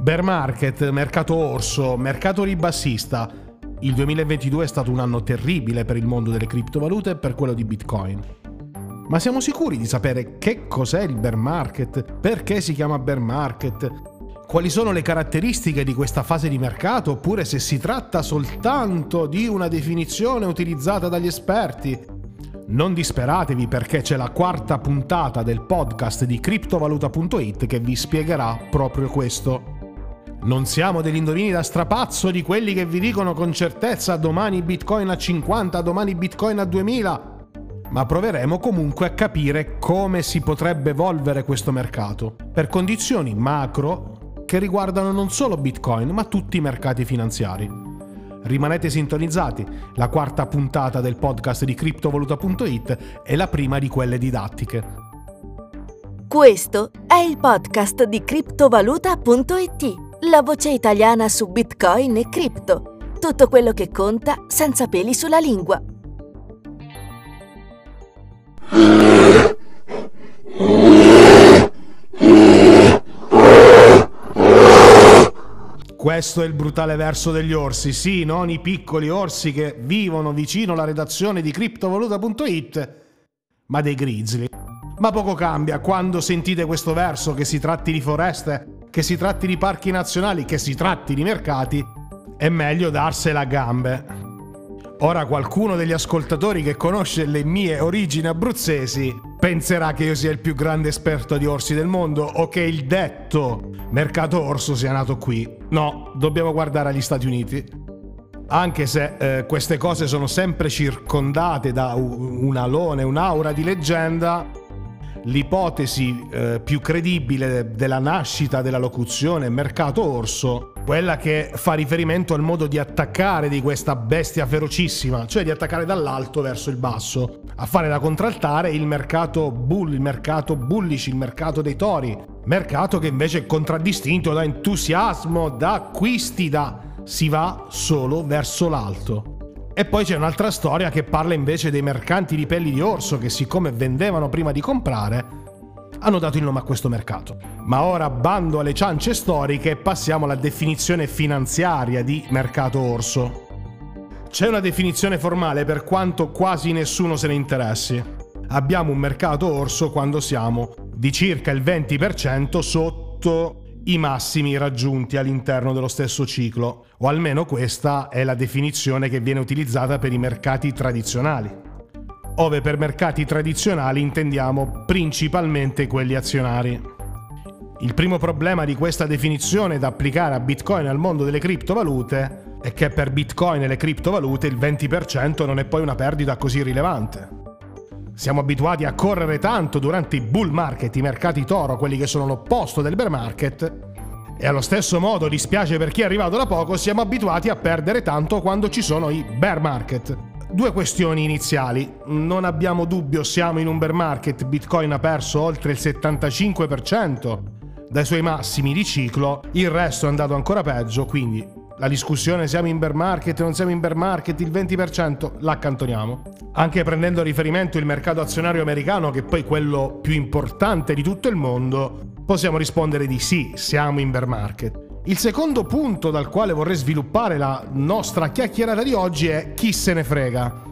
Bear market, mercato orso, mercato ribassista. Il 2022 è stato un anno terribile per il mondo delle criptovalute e per quello di Bitcoin. Ma siamo sicuri di sapere che cos'è il bear market? Perché si chiama bear market? Quali sono le caratteristiche di questa fase di mercato oppure se si tratta soltanto di una definizione utilizzata dagli esperti? Non disperatevi perché c'è la quarta puntata del podcast di criptovaluta.it che vi spiegherà proprio questo. Non siamo degli indovini da strapazzo di quelli che vi dicono con certezza domani Bitcoin a 50, domani Bitcoin a 2000, ma proveremo comunque a capire come si potrebbe evolvere questo mercato, per condizioni macro che riguardano non solo Bitcoin, ma tutti i mercati finanziari. Rimanete sintonizzati, la quarta puntata del podcast di criptovaluta.it è la prima di quelle didattiche. Questo è il podcast di criptovaluta.it la voce italiana su Bitcoin e cripto. Tutto quello che conta senza peli sulla lingua. Questo è il brutale verso degli orsi, sì, non i piccoli orsi che vivono vicino alla redazione di criptovaluta.it, ma dei grizzly. Ma poco cambia quando sentite questo verso, che si tratti di foreste che si tratti di parchi nazionali, che si tratti di mercati, è meglio darsela a gambe. Ora qualcuno degli ascoltatori che conosce le mie origini abruzzesi penserà che io sia il più grande esperto di orsi del mondo o che il detto mercato orso sia nato qui. No, dobbiamo guardare agli Stati Uniti. Anche se eh, queste cose sono sempre circondate da un alone, un'aura di leggenda, l'ipotesi eh, più credibile della nascita della locuzione mercato orso, quella che fa riferimento al modo di attaccare di questa bestia ferocissima, cioè di attaccare dall'alto verso il basso, a fare da contraltare il mercato bull, il mercato bullish, il mercato dei tori, mercato che invece è contraddistinto da entusiasmo, da acquisti, da si va solo verso l'alto. E poi c'è un'altra storia che parla invece dei mercanti di pelli di orso che siccome vendevano prima di comprare, hanno dato il nome a questo mercato. Ma ora bando alle ciance storiche e passiamo alla definizione finanziaria di mercato orso. C'è una definizione formale per quanto quasi nessuno se ne interessi. Abbiamo un mercato orso quando siamo di circa il 20% sotto i massimi raggiunti all'interno dello stesso ciclo, o almeno questa è la definizione che viene utilizzata per i mercati tradizionali. Ove per mercati tradizionali intendiamo principalmente quelli azionari. Il primo problema di questa definizione da applicare a Bitcoin al mondo delle criptovalute è che per Bitcoin e le criptovalute il 20% non è poi una perdita così rilevante. Siamo abituati a correre tanto durante i bull market, i mercati toro, quelli che sono l'opposto del bear market. E allo stesso modo, dispiace per chi è arrivato da poco, siamo abituati a perdere tanto quando ci sono i bear market. Due questioni iniziali. Non abbiamo dubbio, siamo in un bear market, Bitcoin ha perso oltre il 75% dai suoi massimi di ciclo, il resto è andato ancora peggio, quindi la discussione siamo in bear market, non siamo in bear market, il 20% l'accantoniamo. Anche prendendo a riferimento il mercato azionario americano, che è poi quello più importante di tutto il mondo, possiamo rispondere di sì, siamo in bear market. Il secondo punto dal quale vorrei sviluppare la nostra chiacchierata di oggi è chi se ne frega.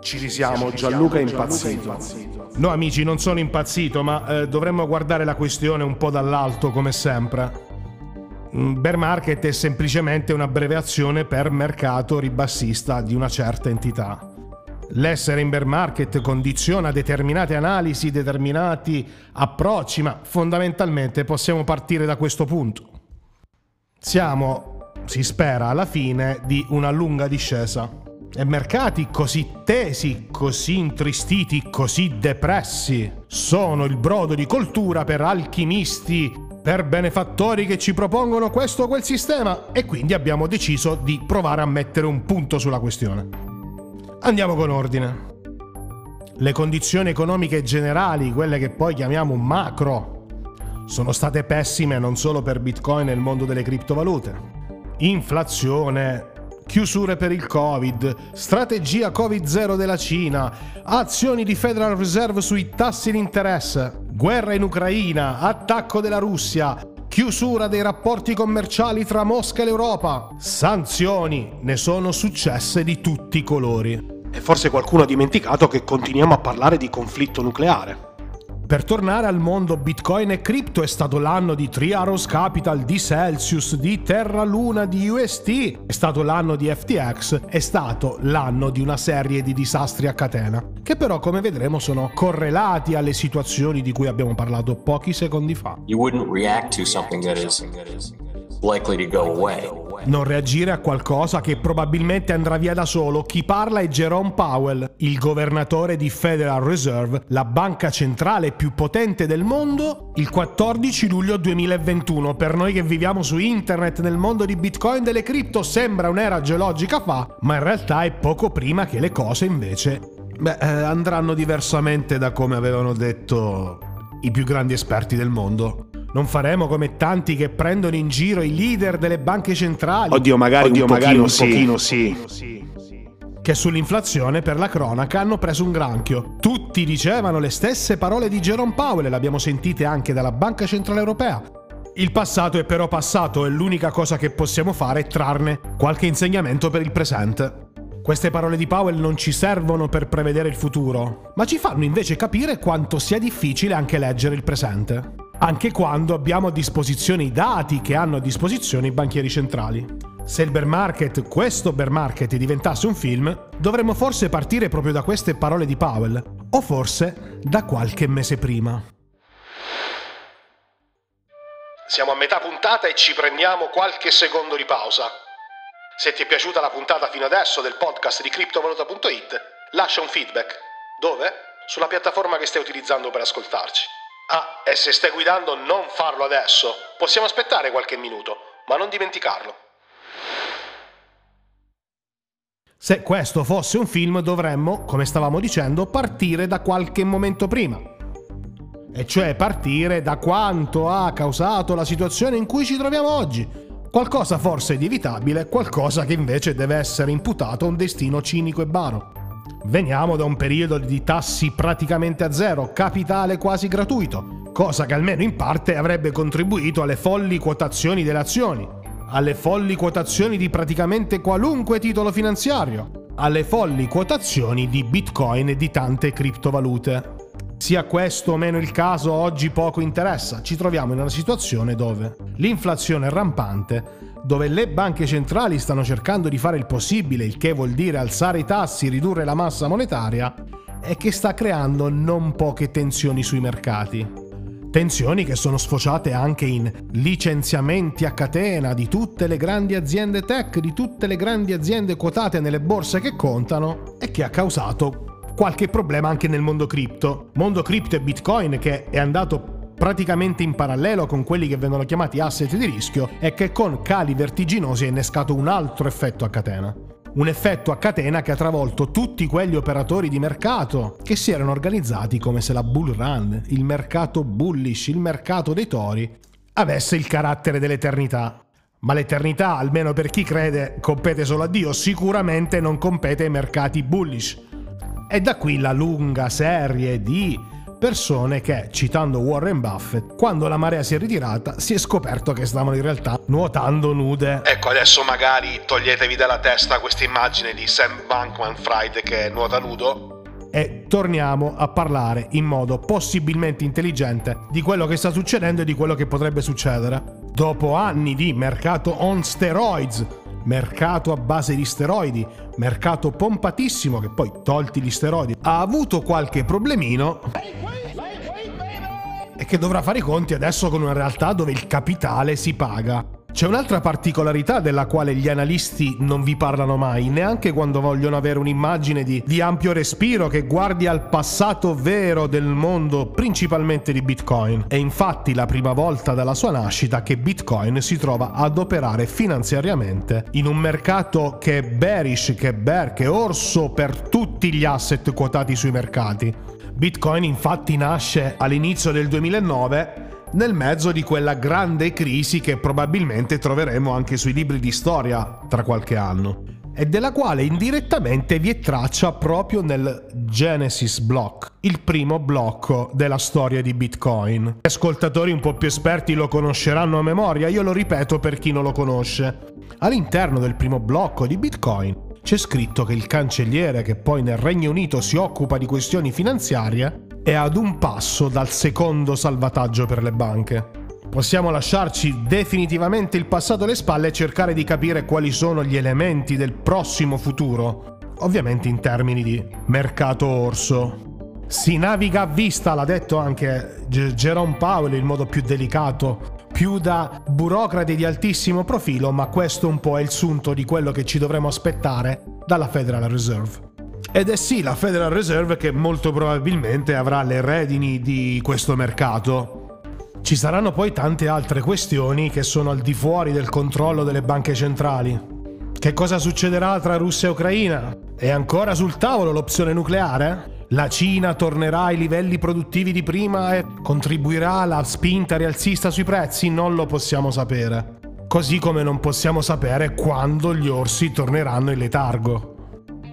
Ci risiamo, Gianluca è impazzito. No amici, non sono impazzito, ma eh, dovremmo guardare la questione un po' dall'alto come sempre. Mm, bear market è semplicemente un'abbreviazione per mercato ribassista di una certa entità. L'essere in bear market condiziona determinate analisi, determinati approcci, ma fondamentalmente possiamo partire da questo punto. Siamo, si spera, alla fine di una lunga discesa. E mercati così tesi, così intristiti, così depressi sono il brodo di coltura per alchimisti per benefattori che ci propongono questo o quel sistema e quindi abbiamo deciso di provare a mettere un punto sulla questione. Andiamo con ordine. Le condizioni economiche generali, quelle che poi chiamiamo macro, sono state pessime non solo per Bitcoin e il mondo delle criptovalute. Inflazione, chiusure per il Covid, strategia Covid-0 della Cina, azioni di Federal Reserve sui tassi di interesse, guerra in Ucraina, attacco della Russia, chiusura dei rapporti commerciali tra Mosca e l'Europa, sanzioni, ne sono successe di tutti i colori. E forse qualcuno ha dimenticato che continuiamo a parlare di conflitto nucleare. Per tornare al mondo Bitcoin e cripto è stato l'anno di Three Arrows Capital, di Celsius, di Terra Luna, di UST, è stato l'anno di FTX, è stato l'anno di una serie di disastri a catena, che però come vedremo sono correlati alle situazioni di cui abbiamo parlato pochi secondi fa. You wouldn't react to something that is likely to go away. Non reagire a qualcosa che probabilmente andrà via da solo. Chi parla è Jerome Powell, il governatore di Federal Reserve, la banca centrale più potente del mondo, il 14 luglio 2021. Per noi che viviamo su internet nel mondo di Bitcoin e delle cripto sembra un'era geologica fa, ma in realtà è poco prima che le cose invece beh, eh, andranno diversamente da come avevano detto i più grandi esperti del mondo. Non faremo come tanti che prendono in giro i leader delle banche centrali. Oddio, magari Oddio, un magari un pochino sì. Che sull'inflazione, per la cronaca, hanno preso un granchio. Tutti dicevano le stesse parole di Jerome Powell e le abbiamo sentite anche dalla Banca Centrale Europea. Il passato è però passato e l'unica cosa che possiamo fare è trarne qualche insegnamento per il presente. Queste parole di Powell non ci servono per prevedere il futuro, ma ci fanno invece capire quanto sia difficile anche leggere il presente anche quando abbiamo a disposizione i dati che hanno a disposizione i banchieri centrali. Se il bear market, questo bear market, diventasse un film, dovremmo forse partire proprio da queste parole di Powell, o forse da qualche mese prima. Siamo a metà puntata e ci prendiamo qualche secondo di pausa. Se ti è piaciuta la puntata fino adesso del podcast di criptovaluta.it, lascia un feedback. Dove? Sulla piattaforma che stai utilizzando per ascoltarci. Ah, e se stai guidando non farlo adesso. Possiamo aspettare qualche minuto, ma non dimenticarlo. Se questo fosse un film dovremmo, come stavamo dicendo, partire da qualche momento prima. E cioè partire da quanto ha causato la situazione in cui ci troviamo oggi. Qualcosa forse di evitabile, qualcosa che invece deve essere imputato a un destino cinico e baro. Veniamo da un periodo di tassi praticamente a zero, capitale quasi gratuito, cosa che almeno in parte avrebbe contribuito alle folli quotazioni delle azioni, alle folli quotazioni di praticamente qualunque titolo finanziario, alle folli quotazioni di Bitcoin e di tante criptovalute. Sia questo o meno il caso oggi poco interessa, ci troviamo in una situazione dove l'inflazione rampante, dove le banche centrali stanno cercando di fare il possibile, il che vuol dire alzare i tassi, ridurre la massa monetaria, e che sta creando non poche tensioni sui mercati. Tensioni che sono sfociate anche in licenziamenti a catena di tutte le grandi aziende tech, di tutte le grandi aziende quotate nelle borse che contano e che ha causato qualche problema anche nel mondo cripto. Mondo cripto e Bitcoin che è andato praticamente in parallelo con quelli che vengono chiamati asset di rischio e che con cali vertiginosi ha innescato un altro effetto a catena un effetto a catena che ha travolto tutti quegli operatori di mercato che si erano organizzati come se la bull run, il mercato bullish, il mercato dei tori, avesse il carattere dell'eternità. Ma l'eternità, almeno per chi crede, compete solo a Dio, sicuramente non compete ai mercati bullish. E da qui la lunga serie di persone che, citando Warren Buffett, quando la marea si è ritirata si è scoperto che stavano in realtà nuotando nude. Ecco, adesso magari toglietevi dalla testa questa immagine di Sam Bankman Fried che nuota nudo e torniamo a parlare in modo possibilmente intelligente di quello che sta succedendo e di quello che potrebbe succedere. Dopo anni di mercato on steroids, mercato a base di steroidi, mercato pompatissimo che poi tolti gli steroidi ha avuto qualche problemino e che dovrà fare i conti adesso con una realtà dove il capitale si paga. C'è un'altra particolarità della quale gli analisti non vi parlano mai, neanche quando vogliono avere un'immagine di, di, ampio respiro che guardi al passato vero del mondo, principalmente di Bitcoin. È infatti la prima volta dalla sua nascita che Bitcoin si trova ad operare finanziariamente in un mercato che è bearish, che è bear, che è orso per tutti gli asset quotati sui mercati. Bitcoin infatti nasce all'inizio del 2009 nel mezzo di quella grande crisi che probabilmente troveremo anche sui libri di storia tra qualche anno. e della quale indirettamente vi è traccia proprio nel Genesis Block, il primo blocco della storia di Bitcoin. Gli ascoltatori un po' più esperti lo conosceranno a memoria, io lo ripeto per chi non lo conosce. All'interno del primo blocco di Bitcoin c'è scritto che il cancelliere che poi nel Regno Unito si occupa di questioni finanziarie è ad un passo dal secondo salvataggio per le banche. Possiamo lasciarci definitivamente il passato alle spalle e cercare di capire quali sono gli elementi del prossimo futuro, ovviamente in termini di mercato orso. Si naviga a vista, l'ha detto anche Jerome Powell in modo più delicato, più da burocrati di altissimo profilo, ma questo un po' è il sunto di quello che ci dovremo aspettare dalla Federal Reserve. Ed è sì la Federal Reserve che molto probabilmente avrà le redini di questo mercato, ci saranno poi tante altre questioni che sono al di fuori del controllo delle banche centrali. Che cosa succederà tra Russia e Ucraina? È ancora sul tavolo l'opzione nucleare? La Cina tornerà ai livelli produttivi di prima e contribuirà alla spinta rialzista sui prezzi? Non lo possiamo sapere. Così come non possiamo sapere quando gli orsi torneranno in letargo.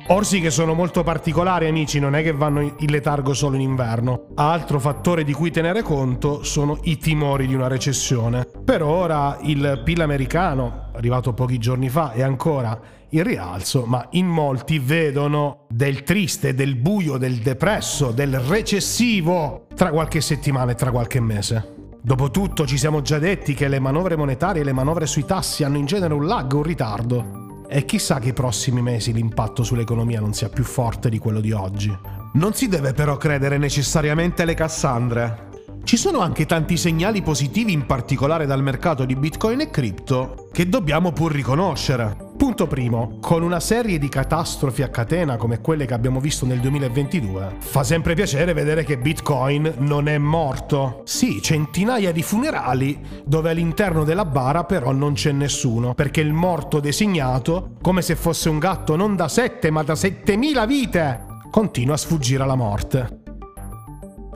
Orsi che sono molto particolari, amici, non è che vanno in letargo solo in inverno. Altro fattore di cui tenere conto sono i timori di una recessione. Per ora il PIL americano, arrivato pochi giorni fa, è ancora in rialzo, ma in molti vedono del triste, del buio, del depresso, del recessivo tra qualche settimana e tra qualche mese. Dopotutto ci siamo già detti che le manovre monetarie e le manovre sui tassi hanno in genere un lag, un ritardo. E chissà che i prossimi mesi l'impatto sull'economia non sia più forte di quello di oggi. Non si deve però credere necessariamente alle Cassandre. Ci sono anche tanti segnali positivi, in particolare dal mercato di Bitcoin e cripto, che dobbiamo pur riconoscere. Punto primo, con una serie di catastrofi a catena come quelle che abbiamo visto nel 2022, fa sempre piacere vedere che Bitcoin non è morto. Sì, centinaia di funerali dove all'interno della bara però non c'è nessuno, perché il morto designato, come se fosse un gatto non da 7 ma da 7000 vite, continua a sfuggire alla morte.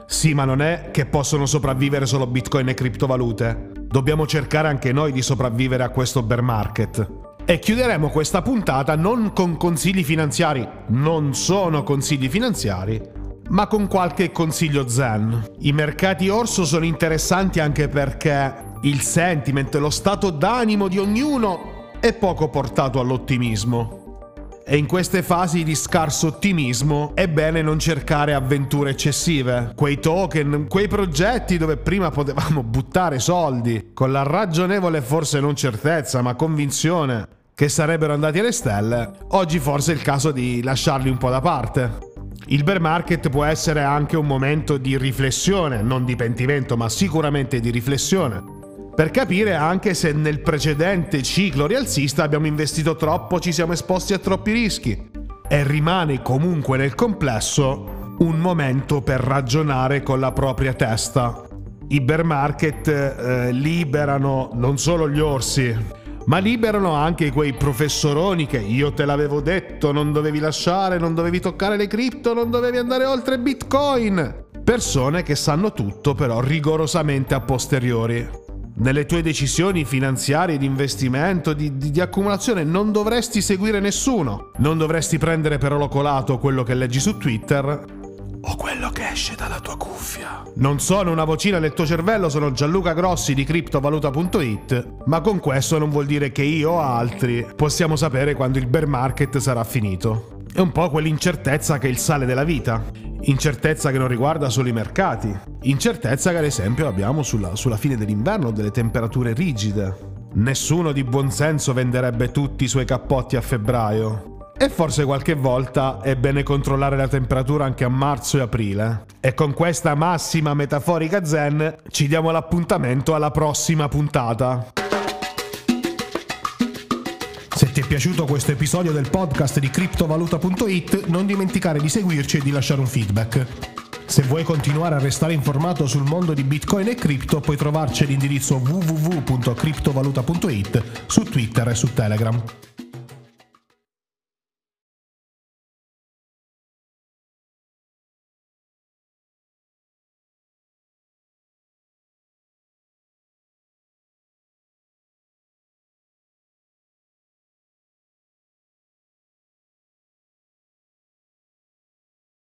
Sì, ma non è che possono sopravvivere solo Bitcoin e criptovalute. Dobbiamo cercare anche noi di sopravvivere a questo bear market. E chiuderemo questa puntata non con consigli finanziari, non sono consigli finanziari, ma con qualche consiglio zen. I mercati orso sono interessanti anche perché il sentiment, lo stato d'animo di ognuno è poco portato all'ottimismo. E in queste fasi di scarso ottimismo è bene non cercare avventure eccessive. Quei token, quei progetti dove prima potevamo buttare soldi, con la ragionevole forse non certezza, ma convinzione che sarebbero andati alle stelle, oggi forse è il caso di lasciarli un po' da parte. Il bear market può essere anche un momento di riflessione, non di pentimento, ma sicuramente di riflessione. Per capire anche se nel precedente ciclo rialzista abbiamo investito troppo, ci siamo esposti a troppi rischi. E rimane comunque nel complesso un momento per ragionare con la propria testa. I bear market eh, liberano non solo gli orsi, ma liberano anche quei professoroni che io te l'avevo detto, non dovevi lasciare, non dovevi toccare le cripto, non dovevi andare oltre Bitcoin. Persone che sanno tutto però rigorosamente a posteriori. Nelle tue decisioni finanziarie di investimento, di, di, di, accumulazione, non dovresti seguire nessuno. Non dovresti prendere per olocolato quello che leggi su Twitter o quello che esce dalla tua cuffia. Non sono una vocina nel tuo cervello, sono Gianluca Grossi di criptovaluta.it, ma con questo non vuol dire che io o altri possiamo sapere quando il bear market sarà finito. È un po' quell'incertezza che è il sale della vita. Incertezza che non riguarda solo i mercati. Incertezza che ad esempio abbiamo sulla, sulla fine dell'inverno, delle temperature rigide. Nessuno di buon senso venderebbe tutti i suoi cappotti a febbraio. E forse qualche volta è bene controllare la temperatura anche a marzo e aprile. E con questa massima metaforica zen ci diamo l'appuntamento alla prossima puntata. Se ti è piaciuto questo episodio del podcast di criptovaluta.it non dimenticare di seguirci e di lasciare un feedback. Se vuoi continuare a restare informato sul mondo di Bitcoin e cripto puoi trovarci all'indirizzo www.criptovaluta.it su Twitter e su Telegram.